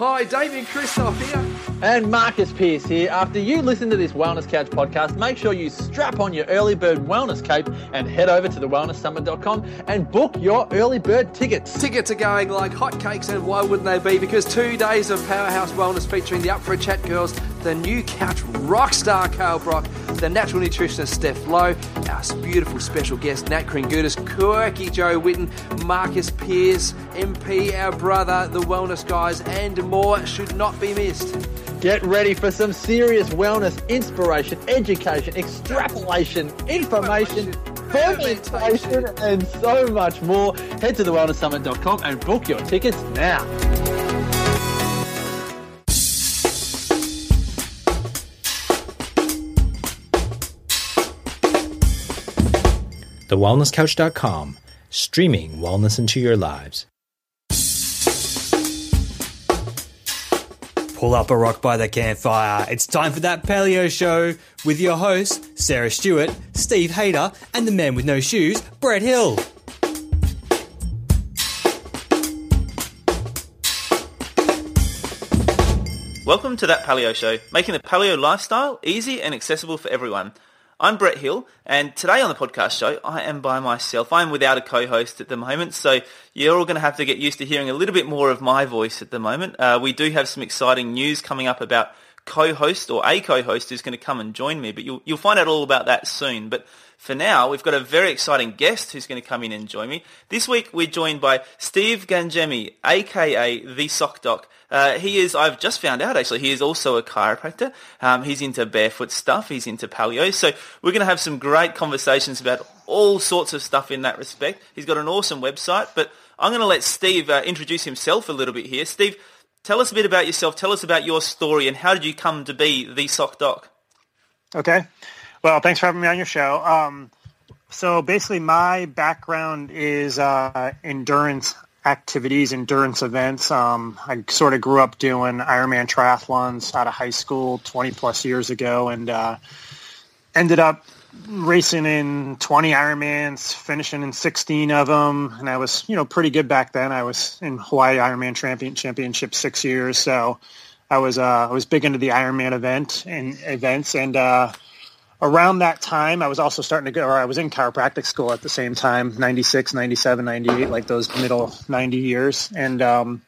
Hi, David Kristof here. And Marcus Pierce here. After you listen to this Wellness Couch podcast, make sure you strap on your early bird wellness cape and head over to thewellnesssummit.com and book your early bird tickets. Tickets are going like hotcakes, and why wouldn't they be? Because two days of Powerhouse Wellness featuring the Up for a Chat girls, the new couch rock star Carl Brock, the natural nutritionist Steph Lowe, our beautiful special guest Nat Kringoudis, quirky Joe Witten, Marcus Pierce, MP, our brother, the wellness guys, and more should not be missed. Get ready for some serious wellness, inspiration, education, extrapolation, information, fermentation, and so much more. Head to thewellnesssummit.com and book your tickets now. TheWellnessCouch.com, streaming wellness into your lives. Pull up a rock by the campfire. It's time for that paleo show with your hosts, Sarah Stewart, Steve Hayter, and the man with no shoes, Brett Hill. Welcome to That Paleo Show, making the paleo lifestyle easy and accessible for everyone. I'm Brett Hill, and today on the podcast show, I am by myself. I'm without a co-host at the moment, so you're all going to have to get used to hearing a little bit more of my voice at the moment. Uh, we do have some exciting news coming up about co-host or a co-host who's going to come and join me, but you'll, you'll find out all about that soon. But for now, we've got a very exciting guest who's going to come in and join me. This week, we're joined by Steve Gangemi, aka The Sock Doc. Uh, he is, I've just found out actually, he is also a chiropractor. Um, he's into barefoot stuff. He's into paleo. So we're going to have some great conversations about all sorts of stuff in that respect. He's got an awesome website, but I'm going to let Steve uh, introduce himself a little bit here. Steve, tell us a bit about yourself. Tell us about your story and how did you come to be the sock doc? Okay. Well, thanks for having me on your show. Um, so basically my background is uh, endurance activities, endurance events. Um, I sort of grew up doing Ironman triathlons out of high school 20 plus years ago and uh, ended up racing in 20 Ironmans, finishing in 16 of them. And I was, you know, pretty good back then. I was in Hawaii Ironman champion, championship six years. So I was, uh, I was big into the Ironman event and events. And, uh, around that time, I was also starting to go, or I was in chiropractic school at the same time, 96, 97, 98, like those middle 90 years. And, um,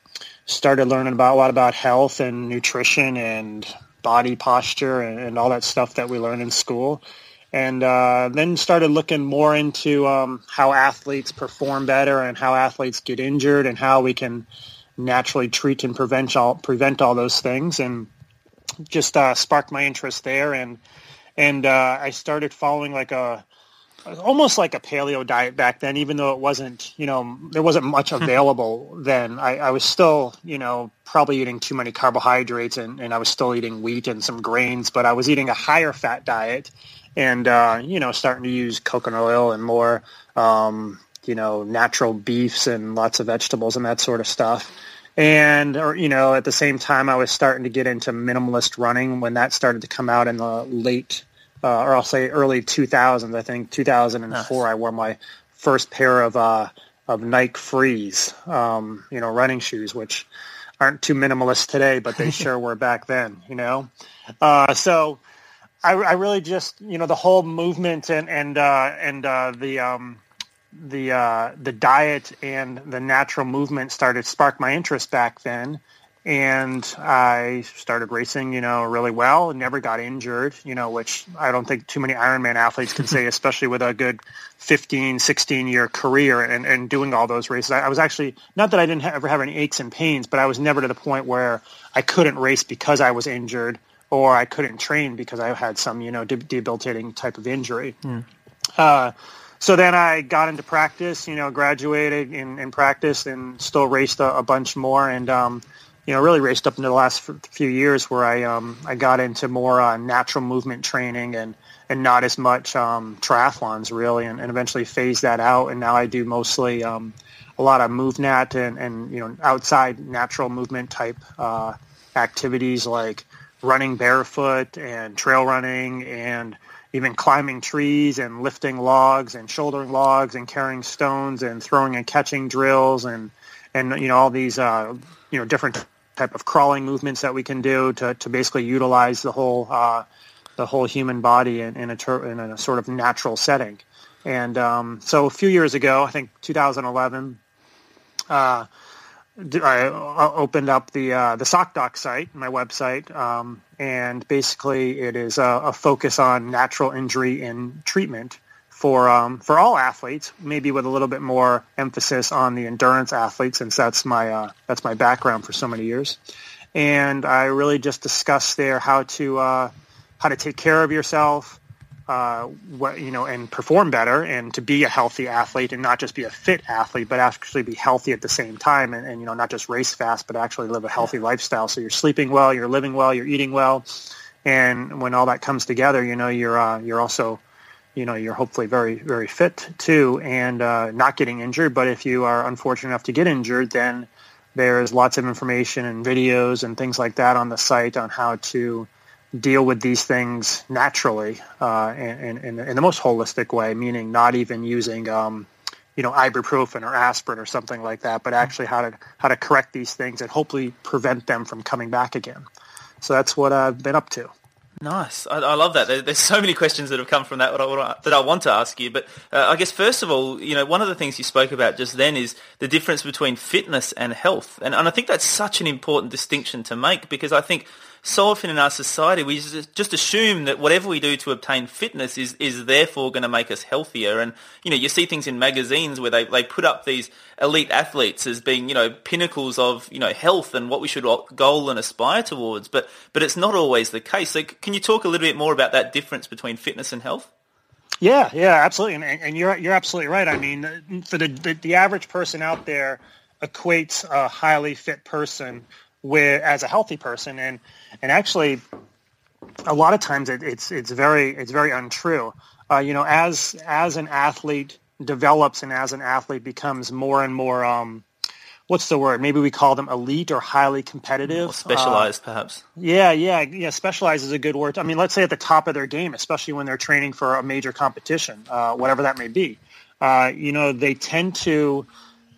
started learning about a lot about health and nutrition and body posture and, and all that stuff that we learn in school and uh, then started looking more into um, how athletes perform better and how athletes get injured and how we can naturally treat and prevent all prevent all those things and just uh, sparked my interest there and and uh, I started following like a almost like a paleo diet back then even though it wasn't you know there wasn't much available then. I, I was still you know probably eating too many carbohydrates and, and I was still eating wheat and some grains but I was eating a higher fat diet and uh, you know starting to use coconut oil and more um, you know natural beefs and lots of vegetables and that sort of stuff and or you know at the same time I was starting to get into minimalist running when that started to come out in the late uh, or I'll say early 2000s I think 2004 nice. I wore my first pair of uh, of Nike Frees um, you know running shoes which aren't too minimalist today but they sure were back then you know uh, so I, I, really just you know the whole movement and and uh, and uh, the um, the uh, the diet and the natural movement started spark my interest back then, and I started racing you know really well. Never got injured, you know, which I don't think too many Ironman athletes can say, especially with a good 15, 16 year career and, and doing all those races. I, I was actually not that I didn't ever have any aches and pains, but I was never to the point where I couldn't race because I was injured or I couldn't train because I had some, you know, de- debilitating type of injury. Mm. Uh, so then I got into practice, you know, graduated in, in practice and still raced a, a bunch more and, um, you know, really raced up into the last few years where I, um, I got into more uh, natural movement training and, and not as much um, triathlons really and, and eventually phased that out. And now I do mostly um, a lot of MovNat and, and, you know, outside natural movement type uh, activities like running barefoot and trail running and even climbing trees and lifting logs and shouldering logs and carrying stones and throwing and catching drills and and you know all these uh, you know different type of crawling movements that we can do to, to basically utilize the whole uh, the whole human body in, in, a ter- in a sort of natural setting. And um, so a few years ago, I think 2011, uh, I opened up the uh, the SockDoc site, my website, um, and basically it is a, a, focus on natural injury and treatment for um, for all athletes, maybe with a little bit more emphasis on the endurance athletes, since that's my uh, that's my background for so many years. And I really just discuss there how to uh, how to take care of yourself, uh, what, you know, and perform better and to be a healthy athlete and not just be a fit athlete, but actually be healthy at the same time and, and you know, not just race fast, but actually live a healthy lifestyle. So you're sleeping well, you're living well, you're eating well. And when all that comes together, you know, you're, uh, you're also, you know, you're hopefully very, very fit too and uh, not getting injured. But if you are unfortunate enough to get injured, then there's lots of information and videos and things like that on the site on how to deal with these things naturally uh, in, in, in, the most holistic way, meaning not even using, um, you know, ibuprofen or aspirin or something like that, but actually how to how to correct these things and hopefully prevent them from coming back again. So that's what I've been up to. Nice. I, I love that. There, there's so many questions that have come from that that I want to ask you. But uh, I guess first of all, you know, one of the things you spoke about just then is the difference between fitness and health, and and I think that's such an important distinction to make because I think so often in our society we just assume that whatever we do to obtain fitness is, is therefore going to make us healthier. And, you know, you see things in magazines where they, they put up these elite athletes as being, you know, pinnacles of, you know, health and what we should goal and aspire towards. But, but it's not always the case. So can you talk a little bit more about that difference between fitness and health? Yeah, yeah, absolutely, and, and you're you're absolutely right. I mean, for the, the, the average person out there equates a highly fit person with as a healthy person, and and actually, a lot of times it, it's it's very it's very untrue. Uh, you know, as as an athlete develops and as an athlete becomes more and more um, what's the word? Maybe we call them elite or highly competitive. Or specialized, uh, perhaps. Yeah, yeah, yeah. Specialized is a good word. I mean, let's say at the top of their game, especially when they're training for a major competition, uh, whatever that may be. Uh, you know, they tend to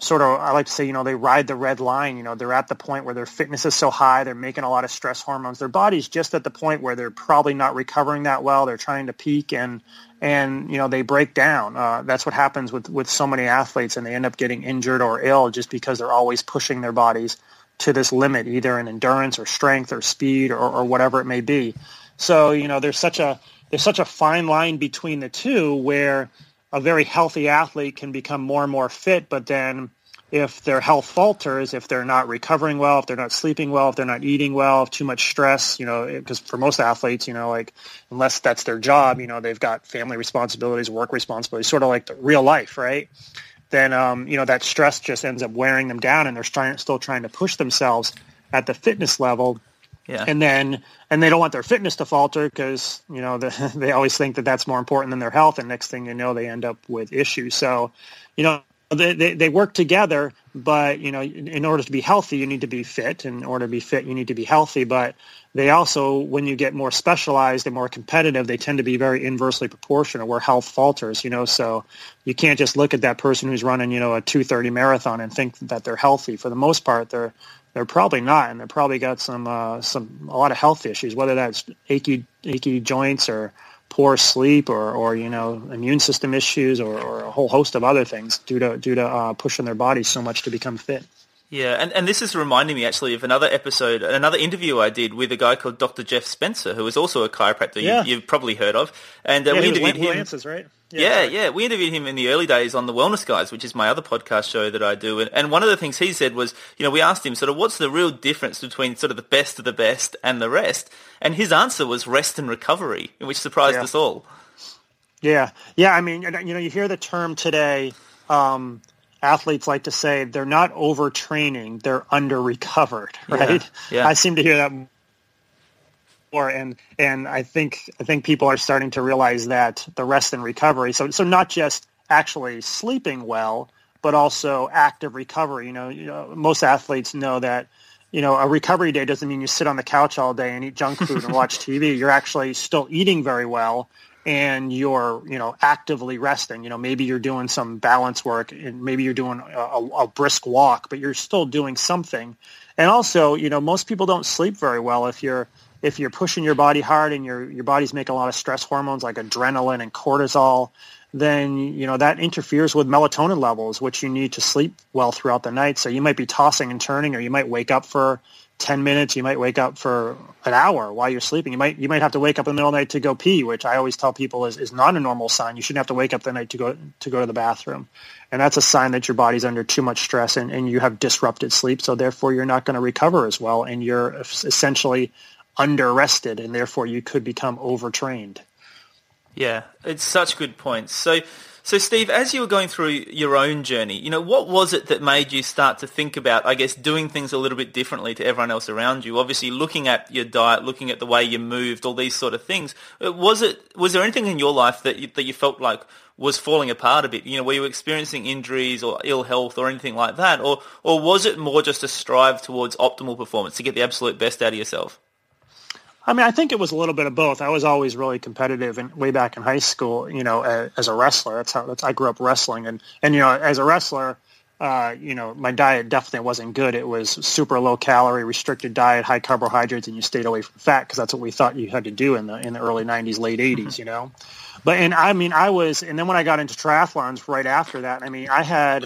sort of I like to say, you know, they ride the red line. You know, they're at the point where their fitness is so high, they're making a lot of stress hormones. Their body's just at the point where they're probably not recovering that well. They're trying to peak and and you know they break down. Uh, that's what happens with with so many athletes, and they end up getting injured or ill just because they're always pushing their bodies to this limit, either in endurance or strength or speed or, or whatever it may be. So you know, there's such a there's such a fine line between the two where a very healthy athlete can become more and more fit, but then if their health falters, if they're not recovering well, if they're not sleeping well, if they're not eating well, if too much stress, you know, because for most athletes, you know, like unless that's their job, you know, they've got family responsibilities, work responsibilities, sort of like the real life, right? Then, um, you know, that stress just ends up wearing them down and they're still trying to push themselves at the fitness level yeah. And then, and they don't want their fitness to falter because, you know, the, they always think that that's more important than their health. And next thing you know, they end up with issues. So, you know, they, they, they work together, but, you know, in order to be healthy, you need to be fit. In order to be fit, you need to be healthy. But they also, when you get more specialized and more competitive, they tend to be very inversely proportional where health falters, you know, so you can't just look at that person who's running, you know, a 230 marathon and think that they're healthy. For the most part, they're, they're probably not, and they're probably got some uh, some a lot of health issues, whether that's achy achy joints or poor sleep or, or you know immune system issues or, or a whole host of other things due to due to uh, pushing their bodies so much to become fit. Yeah, and, and this is reminding me actually of another episode, another interview I did with a guy called Dr. Jeff Spencer, who is also a chiropractor yeah. you, have probably heard of. And uh, yeah, we interviewed him. Lance's, right? Yeah, yeah, yeah, We interviewed him in the early days on the Wellness Guys, which is my other podcast show that I do. And, and one of the things he said was, you know, we asked him sort of what's the real difference between sort of the best of the best and the rest, and his answer was rest and recovery, which surprised yeah. us all. Yeah, yeah. I mean, you know, you hear the term today. Um, athletes like to say they're not overtraining, they're under recovered, right? Yeah, yeah. I seem to hear that more and and I think I think people are starting to realize that the rest and recovery. So so not just actually sleeping well, but also active recovery. You know, you know most athletes know that you know, a recovery day doesn't mean you sit on the couch all day and eat junk food and watch TV. You're actually still eating very well and you're you know actively resting you know maybe you're doing some balance work and maybe you're doing a, a, brisk walk but you're still doing something And also, you know, most people don't sleep very well if you're if you're pushing your body hard and your your body's making a lot of stress hormones like adrenaline and cortisol, then you know that interferes with melatonin levels, which you need to sleep well throughout the night. So you might be tossing and turning, or you might wake up for 10 minutes. You might wake up for an hour while you're sleeping. You might you might have to wake up in the middle of the night to go pee, which I always tell people is, is not a normal sign. You shouldn't have to wake up the night to go to go to the bathroom. And that's a sign that your body's under too much stress and, and you have disrupted sleep. So therefore you're not going to recover as well and you're essentially under rested and therefore you could become overtrained. Yeah, it's such good points. So so, Steve, as you were going through your own journey, you know, what was it that made you start to think about, I guess, doing things a little bit differently to everyone else around you? Obviously, looking at your diet, looking at the way you moved, all these sort of things. Uh, was it? Was there anything in your life that you, that you felt like was falling apart a bit? You know, were you experiencing injuries or ill health or anything like that, or or was it more just a strive towards optimal performance to get the absolute best out of yourself? I mean, I think it was a little bit of both. I was always really competitive, and way back in high school, you know, as, as a wrestler. That's how that's, I grew up wrestling, and and you know, as a wrestler, uh, you know, my diet definitely wasn't good. It was super low calorie, restricted diet, high carbohydrates, and you stayed away from fat because that's what we thought you had to do in the in the early '90s, late '80s, mm-hmm. you know. But and I mean, I was, and then when I got into triathlons right after that, I mean, I had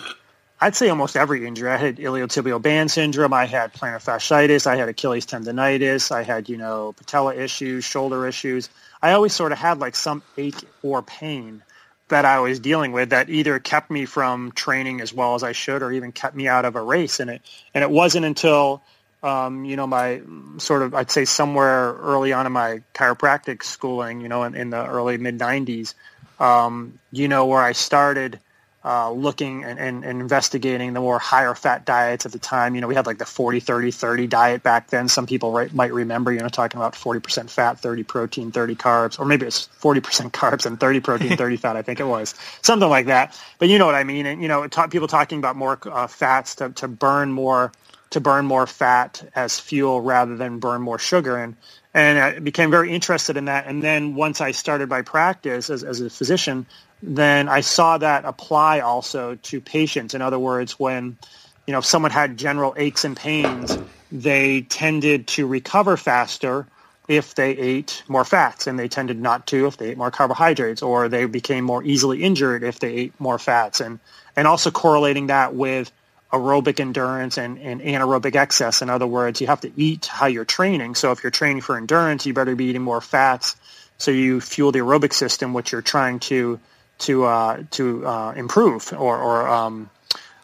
I'd say almost every injury. I had iliotibial band syndrome. I had plantar fasciitis. I had Achilles tendonitis. I had, you know, patella issues, shoulder issues. I always sort of had like some ache or pain that I was dealing with that either kept me from training as well as I should or even kept me out of a race. And it, and it wasn't until, um, you know, my sort of, I'd say somewhere early on in my chiropractic schooling, you know, in, in the early mid 90s, um, you know, where I started – uh, looking and, and, and, investigating the more higher fat diets at the time. You know, we had like the 40, 30, 30 diet back then. Some people right, might remember, you know, talking about 40% fat, 30 protein, 30 carbs, or maybe it's 40% carbs and 30 protein, 30 fat, I think it was. Something like that. But you know what I mean? And, you know, ta- people talking about more uh, fats to, to burn more to burn more fat as fuel rather than burn more sugar. And, and I became very interested in that. And then once I started my practice as, as a physician, then I saw that apply also to patients. In other words, when you know if someone had general aches and pains, they tended to recover faster if they ate more fats, and they tended not to if they ate more carbohydrates, or they became more easily injured if they ate more fats, and and also correlating that with aerobic endurance and, and anaerobic excess. In other words, you have to eat how you're training. So if you're training for endurance, you better be eating more fats so you fuel the aerobic system, which you're trying to to uh, to uh, improve or or, um,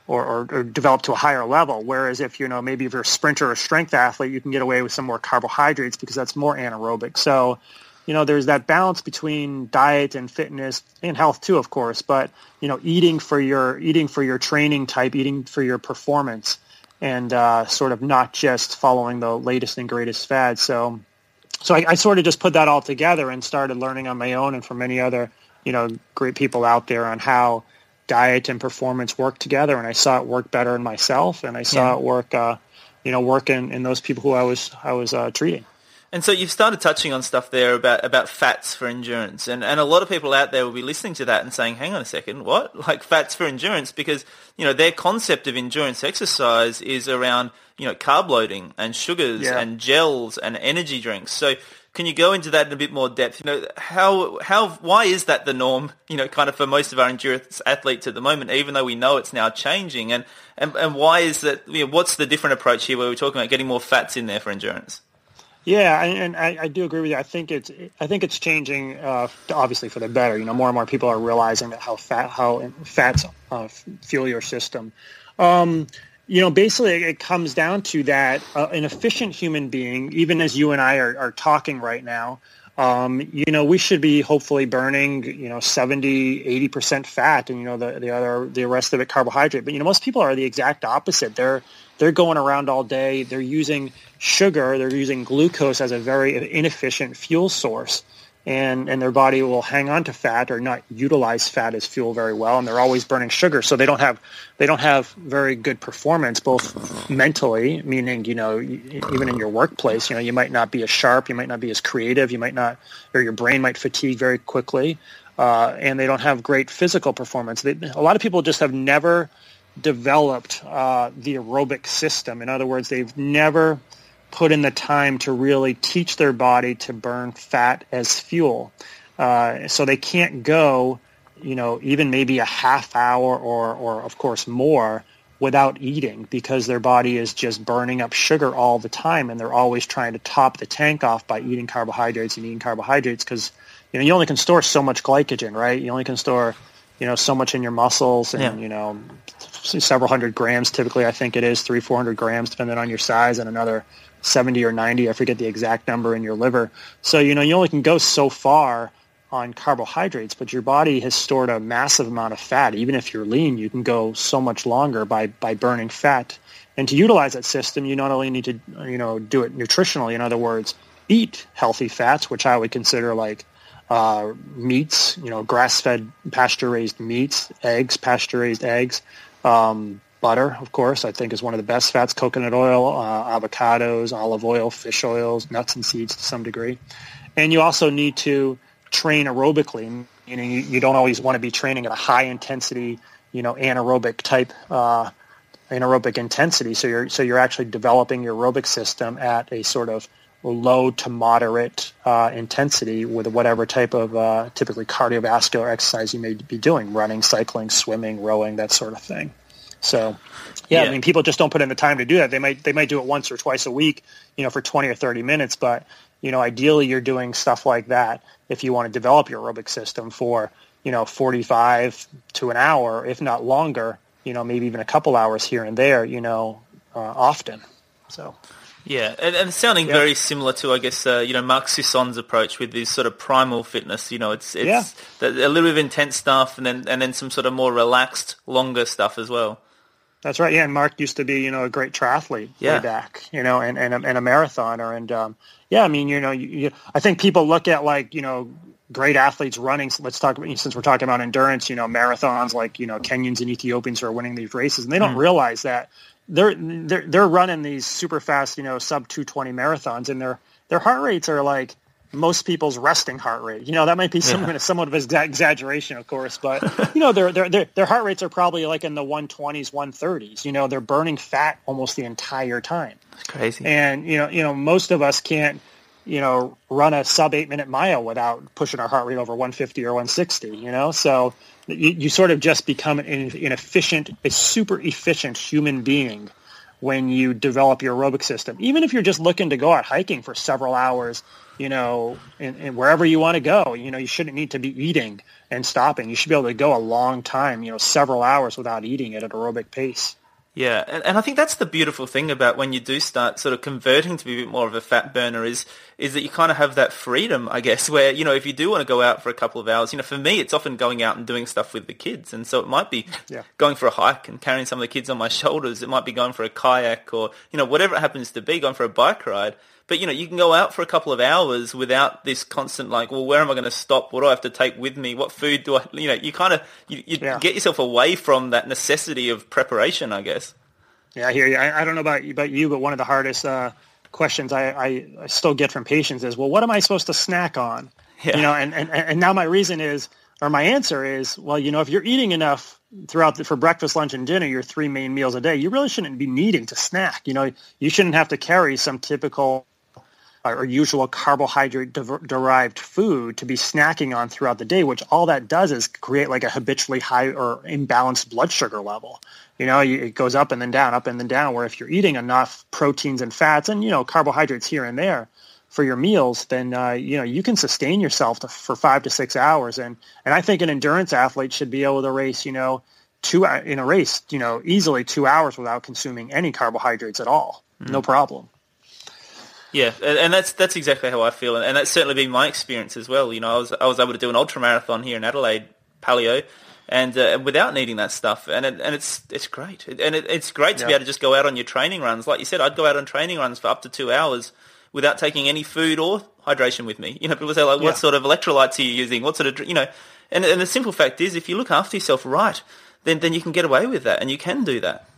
or, or or develop to a higher level. Whereas if you know maybe if you're a sprinter or strength athlete, you can get away with some more carbohydrates because that's more anaerobic. So you know there's that balance between diet and fitness and health too, of course. But you know eating for your eating for your training type, eating for your performance, and uh, sort of not just following the latest and greatest fads. So so I, I sort of just put that all together and started learning on my own and from many other you know, great people out there on how diet and performance work together. And I saw it work better in myself, and I saw yeah. it work, uh, you know, work in, in those people who I was I was uh, treating. And so you've started touching on stuff there about, about fats for endurance. And, and a lot of people out there will be listening to that and saying, hang on a second, what? Like fats for endurance? Because, you know, their concept of endurance exercise is around, you know, carb loading and sugars yeah. and gels and energy drinks. So can you go into that in a bit more depth? You know, how how why is that the norm? You know, kind of for most of our endurance athletes at the moment, even though we know it's now changing, and and, and why is that? You know, what's the different approach here where we're talking about getting more fats in there for endurance? Yeah, and I, I do agree with you. I think it's I think it's changing, uh, obviously for the better. You know, more and more people are realizing that how fat how fats uh, fuel your system. Um, you know, basically it comes down to that uh, an efficient human being, even as you and I are, are talking right now, um, you know, we should be hopefully burning, you know, 70, 80% fat and, you know, the, the other, the rest of it carbohydrate. But, you know, most people are the exact opposite. They're, they're going around all day. They're using sugar. They're using glucose as a very inefficient fuel source and and their body will hang on to fat or not utilize fat as fuel very well and they're always burning sugar so they don't have they don't have very good performance both mentally meaning you know even in your workplace you know you might not be as sharp you might not be as creative you might not or your brain might fatigue very quickly uh, and they don't have great physical performance they, a lot of people just have never developed uh, the aerobic system. In other words, they've never put in the time to really teach their body to burn fat as fuel. Uh, so they can't go, you know, even maybe a half hour or, or of course more without eating because their body is just burning up sugar all the time and they're always trying to top the tank off by eating carbohydrates and eating carbohydrates because you know you only can store so much glycogen right you only can store you know so much in your muscles and Yeah. you know several hundred grams typically i think it is three four hundred grams depending on your size and another 70 or 90 i forget the exact number in your liver so you know you only can go so far on carbohydrates, but your body has stored a massive amount of fat. Even if you're lean, you can go so much longer by, by burning fat. And to utilize that system, you not only need to, you know, do it nutritionally. In other words, eat healthy fats, which I would consider like uh, meats, you know, grass-fed, pasture-raised meats, eggs, pasture-raised eggs, um, butter, of course, I think is one of the best fats, coconut oil, uh, avocados, olive oil, fish oils, nuts and seeds to some degree. And you also need to train aerobically. Know, you, you don't always want to be training at a high intensity, you know, anaerobic type uh, anaerobic intensity. So you're so you're actually developing your aerobic system at a sort of low to moderate uh, intensity with whatever type of uh, typically cardiovascular exercise you may be doing, running, cycling, swimming, rowing, that sort of thing. So, yeah, Yeah. I mean, people just don't put in the time to do that. They might they might do it once or twice a week, you know, for 20 or 30 minutes. But you know, ideally, you're doing stuff like that if you want to develop your aerobic system for you know 45 to an hour, if not longer. You know, maybe even a couple hours here and there. You know, uh, often. So. Yeah, and, and sounding very similar to, I guess, uh, you know, Mark Sisson's approach with this sort of primal fitness. You know, it's it's Yeah. the, a little bit of intense stuff, and then and then some sort of more relaxed, longer stuff as well. That's right. Yeah, and Mark used to be, you know, a great triathlete Yeah. way back, you know, and and a, and a marathoner, and um, yeah, I mean, you know, you, you, I think people look at like, you know, great athletes running. Let's talk about since we're talking about endurance, you know, marathons like you know Kenyans and Ethiopians who are winning these races, and they don't realize that they're they're they're running these super fast, you know, sub two twenty marathons, and their their heart rates are like most people's resting heart rate. You know, that might be somewhat, somewhat of an exa- exaggeration, of course, but you know, their, their their their heart rates are probably like in the 120s, 130s. You know, they're burning fat almost the entire time. It's crazy. And you know, you know, most of us can't, you know, run a sub eight minute mile without pushing our heart rate over 150 or 160. You know, so you, you sort of just become an, an efficient, a super efficient human being when you develop your aerobic system. Even if you're just looking to go out hiking for several hours, you know, and, and wherever you want to go, you know, you shouldn't need to be eating and stopping. You should be able to go a long time, you know, several hours without eating at an aerobic pace. Yeah, and, and I think that's the beautiful thing about when you do start sort of converting to be a bit more of a fat burner is is that you kind of have that freedom, I guess, where, you know, if you do want to go out for a couple of hours, you know, for me, it's often going out and doing stuff with the kids. And so it might be Yeah. going for a hike and carrying some of the kids on my shoulders. It might be going for a kayak or, you know, whatever it happens to be, going for a bike ride. But, you know, you can go out for a couple of hours without this constant, like, well, where am I going to stop? What do I have to take with me? What food do I, you know, you kind of, you, you Yeah. get yourself away from that necessity of preparation, I guess. Yeah, I hear you. I, I don't know about you, about you, but one of the hardest uh, questions I, I, I still get from patients is, well, what am I supposed to snack on? Yeah. You know, and, and, and now my reason is, or my answer is, well, you know, if you're eating enough throughout the, for breakfast, lunch, and dinner, your three main meals a day, you really shouldn't be needing to snack. You know, you shouldn't have to carry some typical or usual carbohydrate de- derived food to be snacking on throughout the day, which all that does is create like a habitually high or imbalanced blood sugar level. You know, you, it goes up and then down, up and then down, where if you're eating enough proteins and fats and, you know, carbohydrates here and there for your meals, then, uh, you know, you can sustain yourself to, for five to six hours. And, and I think an endurance athlete should be able to race, you know, two in a race, you know, easily two hours without consuming any carbohydrates at all. No problem. Yeah, and that's that's exactly how I feel, and that's certainly been my experience as well. You know, I was I was able to do an ultra marathon here in Adelaide, paleo, and uh, without needing that stuff, and it, and it's it's great, and it, it's great to be able to just go out on your training runs. Like you said, I'd go out on training runs for up to two hours without taking any food or hydration with me. You know, people say like, Yeah. what sort of electrolytes are you using? What sort of you know, and and the simple fact is, if you look after yourself right, then then you can get away with that, and you can do that.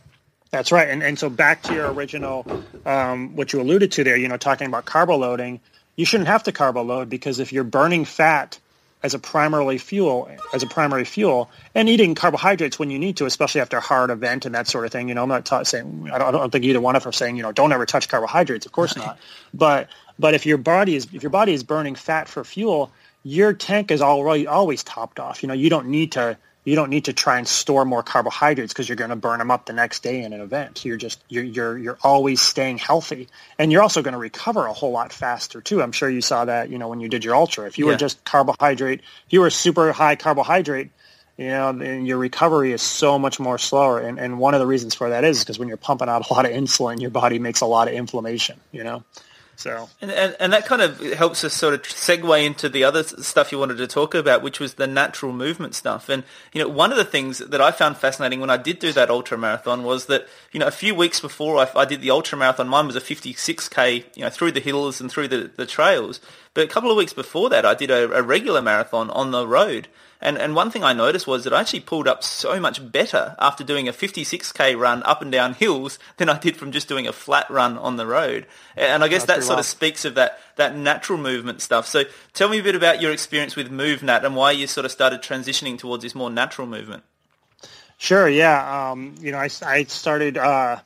That's right. And, and so back to your original, um, what you alluded to there, you know, talking about carbo loading, you shouldn't have to carbo load because if you're burning fat as a primarily fuel as a primary fuel and eating carbohydrates when you need to especially after a hard event and that sort of thing you know i'm not ta- saying I don't, I don't think either one of us are saying you know don't ever touch carbohydrates. Of course not. But but if your body is if your body is burning fat for fuel your tank is already always topped off. You know you don't need to you don't need to try and store more carbohydrates because you're going to burn them up the next day in an event. You're just you're you're you're always staying healthy, and you're also going to recover a whole lot faster too. I'm sure you saw that you know when you did your ultra. If you Yeah. were just carbohydrate, if you were super high carbohydrate, you know, then your recovery is so much more slower. And and one of the reasons for that is because when you're pumping out a lot of insulin, your body makes a lot of inflammation. You know, so And, and, and that kind of helps us sort of segue into the other stuff you wanted to talk about, which was the natural movement stuff. And, you know, one of the things that I found fascinating when I did do that ultra marathon was that, you know, a few weeks before I, I did the ultra marathon, mine was a 56k, you know, through the hills and through the, the trails. But a couple of weeks before that, I did a, a regular marathon on the road. And, and one thing I noticed was that I actually pulled up so much better after doing a 56k run up and down hills than I did from just doing a flat run on the road. And I guess that sort well. of speaks of that, that natural movement stuff. So tell me a bit about your experience with MovNat and why you sort of started transitioning towards this more natural movement. Sure, yeah. Um, you know, I, I started, uh,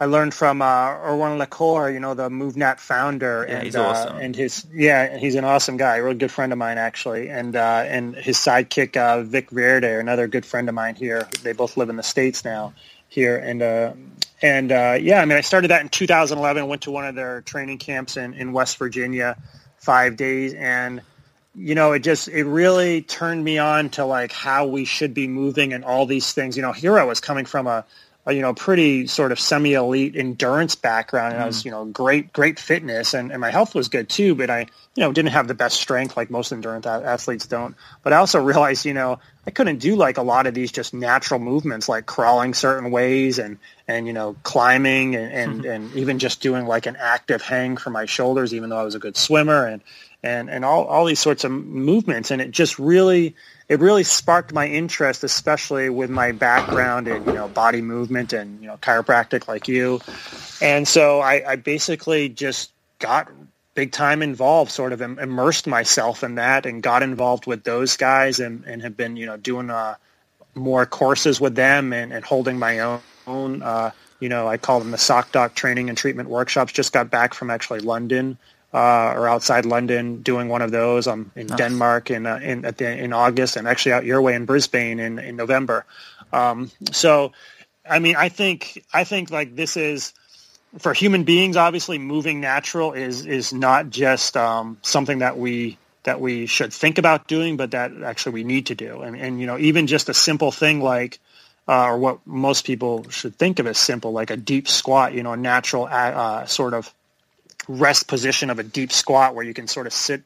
I learned from uh, Erwan Le Corre, you know, the MovNat founder. Yeah, and, he's awesome. Uh, and his, yeah, he's an awesome guy, a real good friend of mine, actually. And uh, and his sidekick, uh, Vic Verde, another good friend of mine here. They both live in the States now here. And, uh, and uh, yeah, I mean, I started that in 2011, went to one of their training camps in, in West Virginia, five days. And you know, it just it really turned me on to like how we should be moving and all these things. You know, here I was coming from a you know pretty sort of semi elite endurance background, and I was mm. you know great great fitness, and, and my health was good too. But I you know didn't have the best strength like most endurance athletes don't. But I also realized you know I couldn't do like a lot of these just natural movements like crawling certain ways and and you know climbing and and, mm-hmm. and even just doing like an active hang for my shoulders, even though I was a good swimmer and and and all, all these sorts of movements and it just really it really sparked my interest especially with my background in you know body movement and you know chiropractic like you. And so I, I basically just got big time involved sort of immersed myself in that and got involved with those guys and, and have been you know doing uh, more courses with them and, and holding my own own uh, you know I call them the sock doc training and treatment workshops. Just got back from actually London uh, or outside London doing one of those. I'm in Denmark in uh, in at the, in August, and actually out your way in Brisbane in in November. Um, so, I mean, I think I think like this is for human beings. Obviously, moving natural is is not just um, something that we that we should think about doing, but that actually we need to do. And and you know, even just a simple thing like uh, or what most people should think of as simple, like a deep squat, you know, a natural uh, sort of rest position of a deep squat where you can sort of sit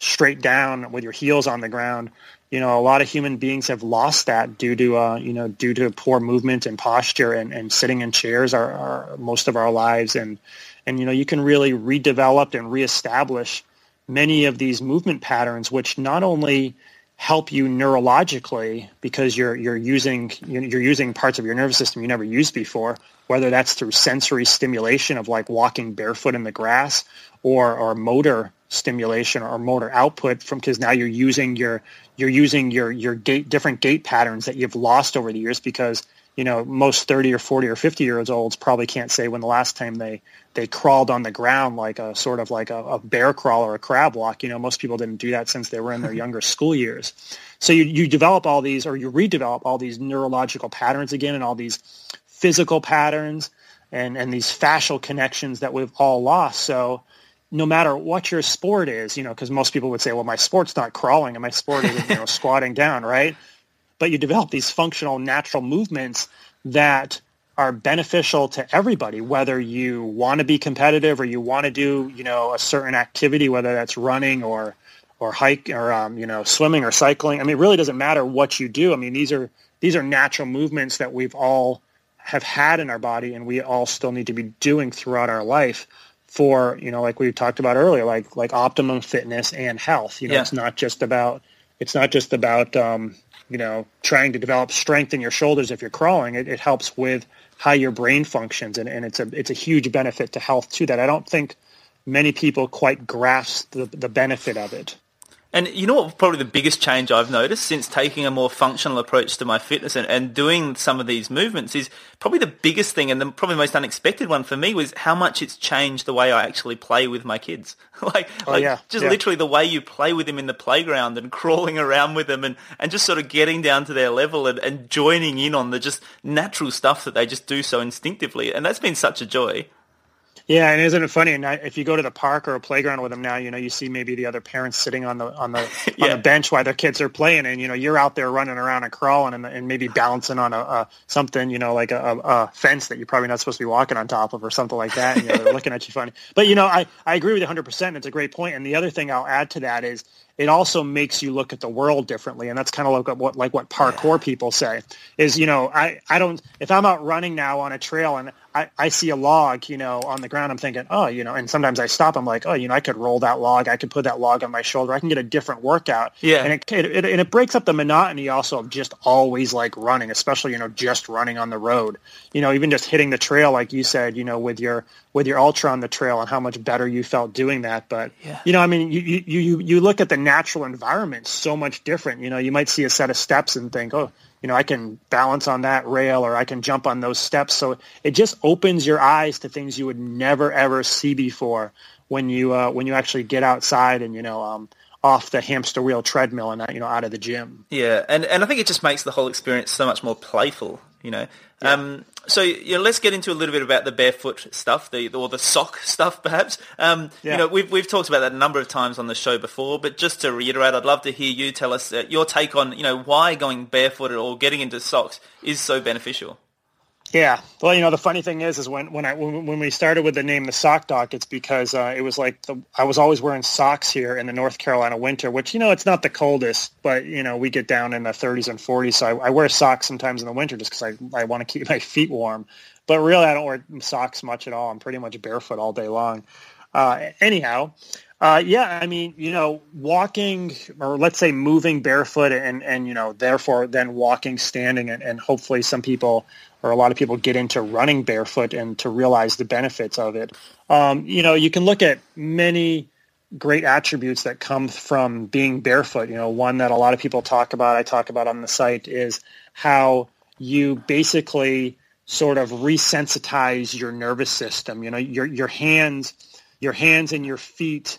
straight down with your heels on the ground. You know, a lot of human beings have lost that due to, uh, you know, due to poor movement and posture and, and sitting in chairs are, are most of our lives. And, and, you know, you can really redevelop and reestablish many of these movement patterns, which not only help you neurologically because you're you're using you're using parts of your nervous system you never used before, whether that's through sensory stimulation of like walking barefoot in the grass, or or motor stimulation or motor output from because now you're using your you're using your your gait different gait patterns that you've lost over the years because you know most 30 or 40 or 50 years olds probably can't say when the last time they they crawled on the ground like a sort of like a, a bear crawl or a crab walk. You know most people didn't do that since they were in their younger school years. So you, you develop all these or you redevelop all these neurological patterns again and all these physical patterns and and these fascial connections that we've all lost. So no matter what your sport is, you know, because most people would say, well, my sport's not crawling. And my sport is, you know, squatting down, right? But you develop these functional natural movements that are beneficial to everybody, whether you want to be competitive or you want to do, you know, a certain activity, whether that's running or, or hike or, um, you know, swimming or cycling. I mean, it really doesn't matter what you do. I mean, these are, these are natural movements that we've all have had in our body and we all still need to be doing throughout our life for you know like we talked about earlier like like optimum fitness and health you know Yeah. it's not just about it's not just about um, you know trying to develop strength in your shoulders if you're crawling it, it helps with how your brain functions and, and it's a it's a huge benefit to health too that I don't think many people quite grasp the, the benefit of it And you know what? Probably the biggest change I've noticed since taking a more functional approach to my fitness and, and doing some of these movements is probably the biggest thing and the probably most unexpected one for me was how much it's changed the way I actually play with my kids. like, Oh, like yeah, just yeah. literally the way you play with them in the playground and crawling around with them and, and just sort of getting down to their level and, and joining in on the just natural stuff that they just do so instinctively. And that's been such a joy. Yeah, and isn't it funny? And if you go to the park or a playground with them now, you know, you see maybe the other parents sitting on the on the on Yeah. the bench while their kids are playing, and you know, you're out there running around and crawling and, and maybe balancing on a, a something, you know, like a, a, a fence that you're probably not supposed to be walking on top of or something like that. And you know, they're looking at you funny. But you know, I I agree with you 100. percent It's a great point. And the other thing I'll add to that is it also makes you look at the world differently, and that's kind of like what like what parkour people say is you know I I don't if I'm out running now on a trail and I, I see a log, you know, on the ground. I'm thinking, oh, you know, and sometimes I stop. I'm like, oh, you know, I could roll that log. I could put that log on my shoulder. I can get a different workout. Yeah. And it, it, it and it breaks up the monotony also of just always like running, especially you know just running on the road. You know, even just hitting the trail, like you said, you know, with your with your ultra on the trail and how much better you felt doing that. But Yeah. you know, I mean, you you you you look at the natural environment so much different. You know, you might see a set of steps and think, oh you know, I can balance on that rail or I can jump on those steps. So it just opens your eyes to things you would never ever see before when you uh, when you actually get outside and you know um, off the hamster wheel treadmill and uh, you know out of the gym. Yeah, and, and I think it just makes the whole experience so much more playful, you know. Um, so you know, let's get into a little bit about the barefoot stuff, the or the sock stuff, perhaps. Um, Yeah. You know, we've we've talked about that a number of times on the show before, but just to reiterate, I'd love to hear you tell us uh, your take on you know why going barefooted or getting into socks is so beneficial. Yeah. Well, you know, the funny thing is, is when when I when, when we started with the name the Sock Doc, it's because uh, it was like the, I was always wearing socks here in the North Carolina winter, which you know it's not the coldest, but you know we get down in the 30s and 40s, so I, I wear socks sometimes in the winter just because I I want to keep my feet warm. But really, I don't wear socks much at all. I'm pretty much barefoot all day long. Uh, anyhow, uh, yeah, I mean, you know, walking or let's say moving barefoot and, and you know, therefore then walking, standing, and, and hopefully some people or a lot of people get into running barefoot and to realize the benefits of it. Um, you know, you can look at many great attributes that come from being barefoot. You know, one that a lot of people talk about, I talk about on the site, is how you basically sort of resensitize your nervous system. You know, your your hands, your hands and your feet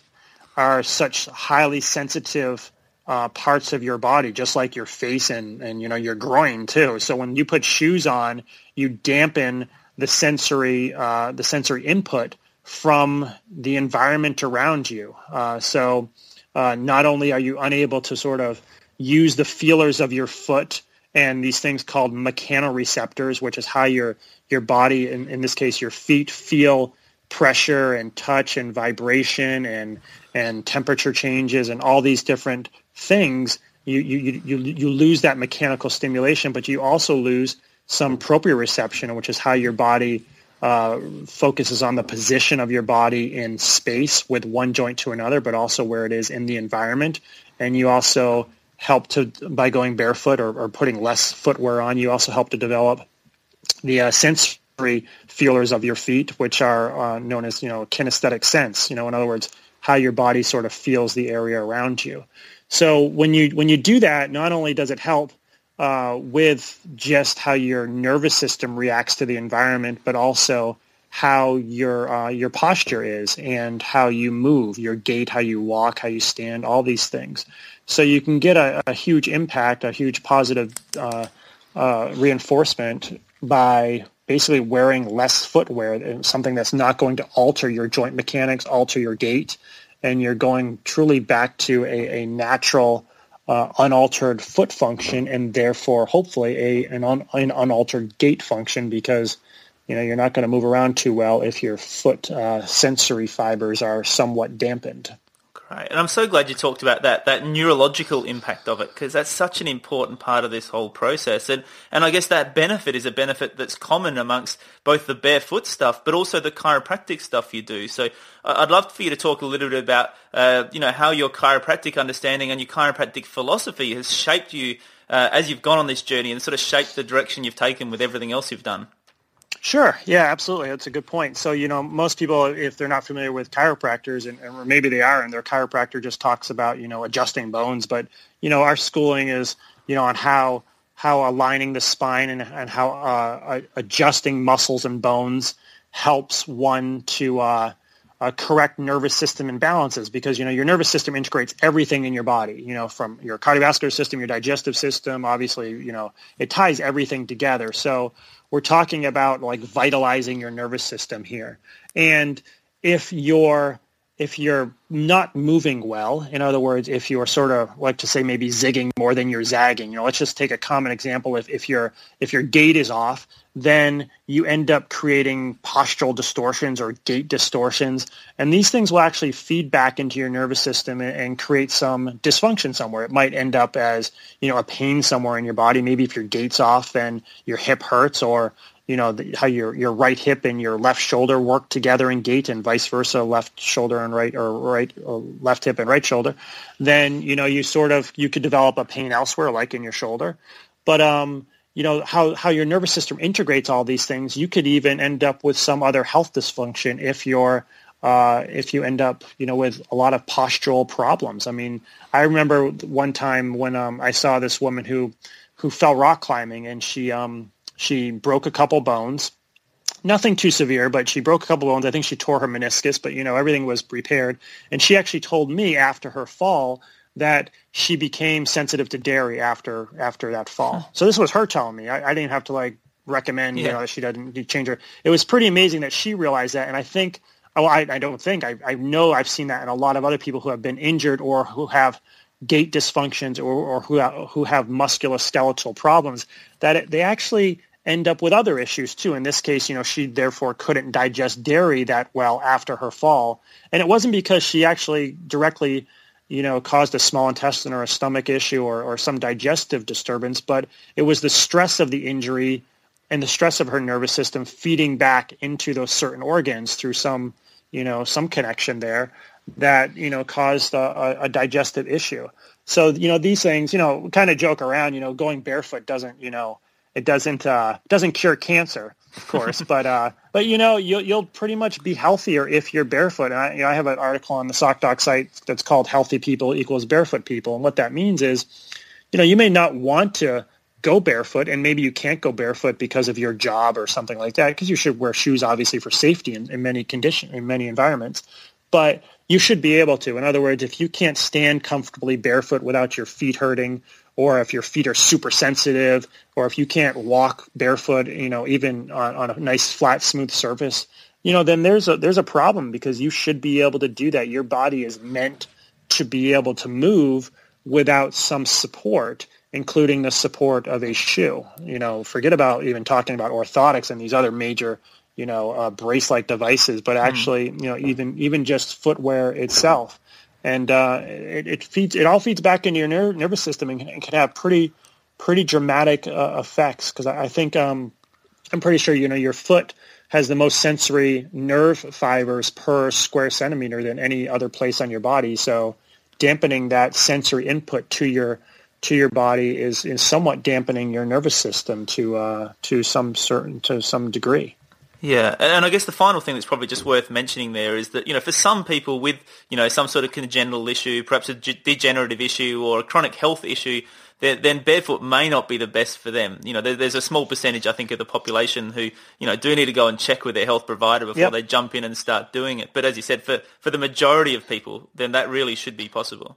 are such highly sensitive uh, parts of your body, just like your face and, and you know your groin too. So when you put shoes on, you dampen the sensory uh, the sensory input from the environment around you. Uh, so uh, not only are you unable to sort of use the feelers of your foot and these things called mechanoreceptors, which is how your your body, in, in this case your feet, feel pressure and touch and vibration and and temperature changes and all these different things. You you you you lose that mechanical stimulation, but you also lose some proprioception, which is how your body uh, focuses on the position of your body in space with one joint to another, but also where it is in the environment. And you also help to by going barefoot or, or putting less footwear on. You also help to develop the uh, sensory feelers of your feet, which are uh, known as you know kinesthetic sense. You know, in other words, how your body sort of feels the area around you. So when you when you do that, not only does it help uh, with just how your nervous system reacts to the environment, but also how your uh, your posture is and how you move, your gait, how you walk, how you stand, all these things. So you can get a, a huge impact, a huge positive uh, uh, reinforcement by basically wearing less footwear, something that's not going to alter your joint mechanics, alter your gait, and you're going truly back to a, a natural uh, unaltered foot function and therefore hopefully a an, un, an unaltered gait function because you know you're not going to move around too well if your foot uh, sensory fibers are somewhat dampened. Great. And I'm so glad you talked about that, that neurological impact of it, because that's such an important part of this whole process. And, and I guess that benefit is a benefit that's common amongst both the barefoot stuff, but also the chiropractic stuff you do. So I'd love for you to talk a little bit about, uh, you know, how your chiropractic understanding and your chiropractic philosophy has shaped you uh, as you've gone on this journey and sort of shaped the direction you've taken with everything else you've done. Sure. Yeah, absolutely. That's a good point. So, you know, most people, if they're not familiar with chiropractors, and, or maybe they are, and their chiropractor just talks about, you know, adjusting bones, but, you know, our schooling is, you know, on how how aligning the spine and, and how uh, adjusting muscles and bones helps one to uh, uh, correct nervous system imbalances because you know your nervous system integrates everything in your body you know from your cardiovascular system your digestive system obviously you know it ties everything together so we're talking about like vitalizing your nervous system here and if you're if you're not moving well, in other words, if you're sort of like to say maybe zigging more than you're zagging, you know, let's just take a common example. If, if your if your gait is off, then you end up creating postural distortions or gait distortions. And these things will actually feed back into your nervous system and, and create some dysfunction somewhere. It might end up as, you know, a pain somewhere in your body. Maybe if your gait's off, then your hip hurts or you know the, how your your right hip and your left shoulder work together in gait and vice versa left shoulder and right or right or left hip and right shoulder then you know you sort of you could develop a pain elsewhere like in your shoulder but um you know how how your nervous system integrates all these things you could even end up with some other health dysfunction if you're uh, if you end up, you know, with a lot of postural problems. I mean, I remember one time when um, I saw this woman who who fell rock climbing and she um, she broke a couple bones. Nothing too severe, but she broke a couple bones. I think she tore her meniscus, but you know everything was repaired. And she actually told me after her fall that she became sensitive to dairy after after that fall. Huh. So this was her telling me. I, I didn't have to like recommend yeah. you know that she doesn't change her. It was pretty amazing that she realized that, and I think. Oh, I, I don't think I, I know I've seen that in a lot of other people who have been injured or who have gait dysfunctions or, or who, who have musculoskeletal problems that it, they actually end up with other issues too. In this case, you know, she therefore couldn't digest dairy that well after her fall. And it wasn't because she actually directly, you know, caused a small intestine or a stomach issue or, or some digestive disturbance, but it was the stress of the injury and the stress of her nervous system feeding back into those certain organs through some, you know, some connection there that, you know, caused a, a digestive issue. So, you know, these things, you know, kind of joke around, you know, going barefoot doesn't, you know, it doesn't uh, doesn't cure cancer, of course, but uh, but you know you'll you'll pretty much be healthier if you're barefoot. And I, you know, I have an article on the SockDoc site that's called "Healthy People Equals Barefoot People," and what that means is, you know, you may not want to go barefoot, and maybe you can't go barefoot because of your job or something like that, because you should wear shoes obviously for safety in, in many condition in many environments. But you should be able to. In other words, if you can't stand comfortably barefoot without your feet hurting or if your feet are super sensitive, or if you can't walk barefoot, you know, even on, on a nice flat, smooth surface, you know, then there's a there's a problem because you should be able to do that. Your body is meant to be able to move without some support, including the support of a shoe. You know, forget about even talking about orthotics and these other major, you know, uh, brace-like devices, but hmm. actually, you know, even even just footwear itself and uh, it, it, feeds it all feeds back into your ner- nervous system and can, can, have pretty pretty dramatic uh, effects because I, I, think um, I'm pretty sure you know your foot has the most sensory nerve fibers per square centimeter than any other place on your body. So dampening that sensory input to your to your body is, is somewhat dampening your nervous system to uh, to some certain to some degree. Yeah, and I guess the final thing that's probably just worth mentioning there is that you know for some people with you know some sort of congenital issue, perhaps a degenerative issue or a chronic health issue, then barefoot may not be the best for them. You know, there's a small percentage I think of the population who you know do need to go and check with their health provider before yep. they jump in and start doing it. But as you said, for for the majority of people, then that really should be possible.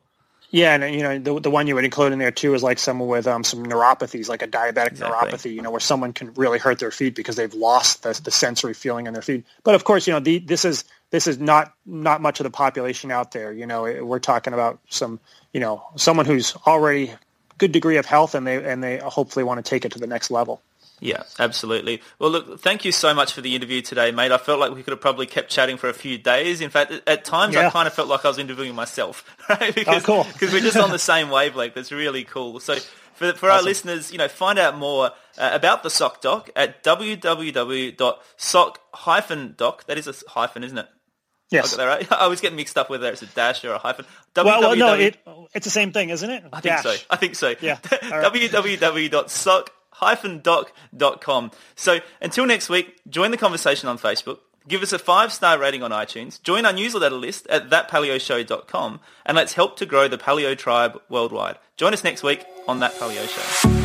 Yeah, and you know the the one you would include in there too is like someone with um, some neuropathies, like a diabetic exactly. neuropathy. You know, where someone can really hurt their feet because they've lost the, the sensory feeling in their feet. But of course, you know, the, this is this is not not much of the population out there. You know, we're talking about some you know someone who's already good degree of health and they and they hopefully want to take it to the next level. Yeah, absolutely. Well, look, thank you so much for the interview today, mate. I felt like we could have probably kept chatting for a few days. In fact, at times yeah. I kind of felt like I was interviewing myself, right? Because, oh, cool. because we're just on the same wavelength. That's really cool. So for, for awesome. our listeners, you know, find out more uh, about the Sock Doc at www.sock-doc. That is a hyphen, isn't it? Yes. I got that right. I was getting mixed up whether it's a dash or a hyphen. Well, well no, it, it's the same thing, isn't it? I think dash. so. I think so. Yeah. www.sock doc.com. So until next week, join the conversation on Facebook. Give us a five-star rating on iTunes. Join our newsletter list at thatpaleoshow.com and let's help to grow the paleo tribe worldwide. Join us next week on That Paleo Show.